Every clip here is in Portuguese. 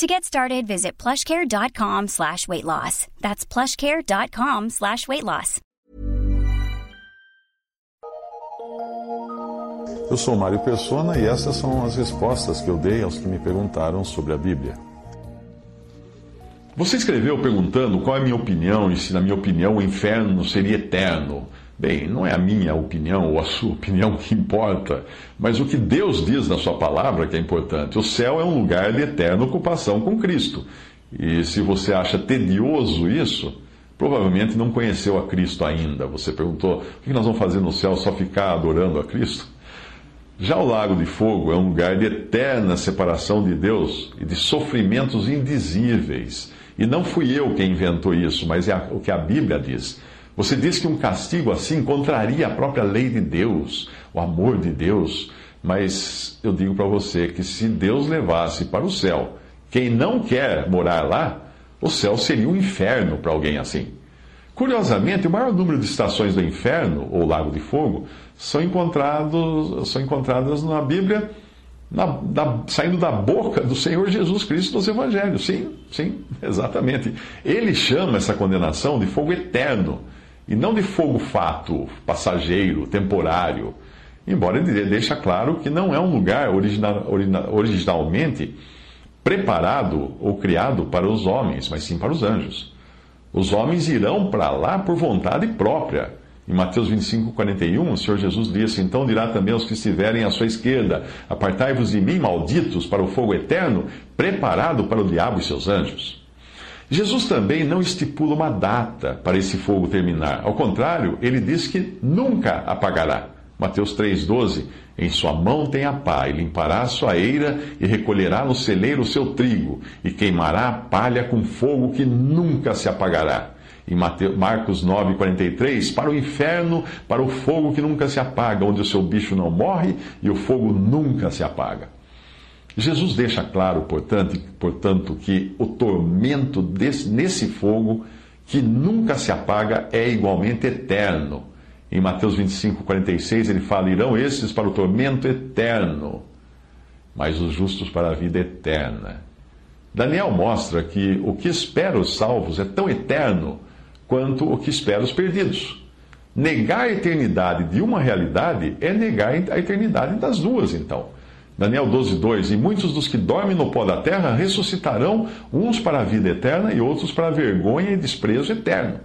To get started, visit plushcare.com slash weight loss. That's plushcare.com slash weight loss. Eu sou Mário Persona e essas são as respostas que eu dei aos que me perguntaram sobre a Bíblia. Você escreveu perguntando qual é a minha opinião e se, na minha opinião, o inferno seria eterno. Bem, não é a minha opinião ou a sua opinião que importa, mas o que Deus diz na Sua palavra que é importante. O céu é um lugar de eterna ocupação com Cristo. E se você acha tedioso isso, provavelmente não conheceu a Cristo ainda. Você perguntou: o que nós vamos fazer no céu? Só ficar adorando a Cristo? Já o Lago de Fogo é um lugar de eterna separação de Deus e de sofrimentos indizíveis. E não fui eu quem inventou isso, mas é o que a Bíblia diz. Você diz que um castigo assim contraria a própria lei de Deus, o amor de Deus. Mas eu digo para você que se Deus levasse para o céu quem não quer morar lá, o céu seria um inferno para alguém assim. Curiosamente, o maior número de estações do inferno, ou lago de fogo, são, encontrados, são encontradas na Bíblia, na, saindo da boca do Senhor Jesus Cristo nos Evangelhos. Sim, sim, exatamente. Ele chama essa condenação de fogo eterno e não de fogo fato, passageiro, temporário. Embora ele deixe claro que não é um lugar original, originalmente preparado ou criado para os homens, mas sim para os anjos. Os homens irão para lá por vontade própria. Em Mateus 25, 41, o Senhor Jesus disse: Então dirá também aos que estiverem à sua esquerda: Apartai-vos de mim, malditos, para o fogo eterno, preparado para o diabo e seus anjos. Jesus também não estipula uma data para esse fogo terminar. Ao contrário, ele diz que nunca apagará. Mateus 3,12: Em sua mão tem a pá, e limpará a sua eira, e recolherá no celeiro o seu trigo, e queimará a palha com fogo que nunca se apagará. Em Mateus, Marcos 9,43, para o inferno, para o fogo que nunca se apaga, onde o seu bicho não morre e o fogo nunca se apaga. Jesus deixa claro, portanto, portanto que o tormento desse, nesse fogo, que nunca se apaga, é igualmente eterno. Em Mateus 25, 46, ele fala: Irão esses para o tormento eterno, mas os justos para a vida eterna. Daniel mostra que o que espera os salvos é tão eterno quanto o que espera os perdidos. Negar a eternidade de uma realidade é negar a eternidade das duas, então. Daniel 12, 2: E muitos dos que dormem no pó da terra ressuscitarão, uns para a vida eterna e outros para a vergonha e desprezo eterno.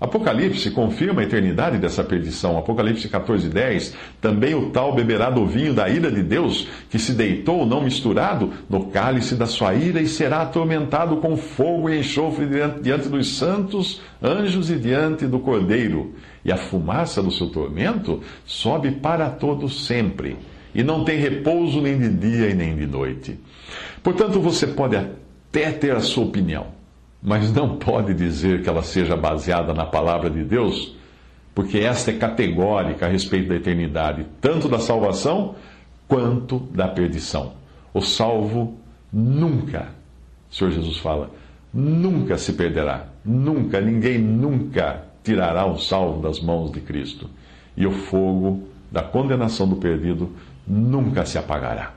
Apocalipse confirma a eternidade dessa perdição. Apocalipse 14, 10. Também o tal beberá do vinho da ira de Deus, que se deitou, não misturado, no cálice da sua ira e será atormentado com fogo e enxofre diante, dos santos anjos e diante do cordeiro. E a fumaça do seu tormento sobe para todo sempre e não tem repouso nem de dia e nem de noite. Portanto, você pode até ter a sua opinião, mas não pode dizer que ela seja baseada na palavra de Deus, porque esta é categórica a respeito da eternidade, tanto da salvação quanto da perdição. O salvo nunca, o Senhor Jesus fala, nunca se perderá, nunca, ninguém nunca tirará o salvo das mãos de Cristo. E o fogo da condenação do perdido nunca se apagará.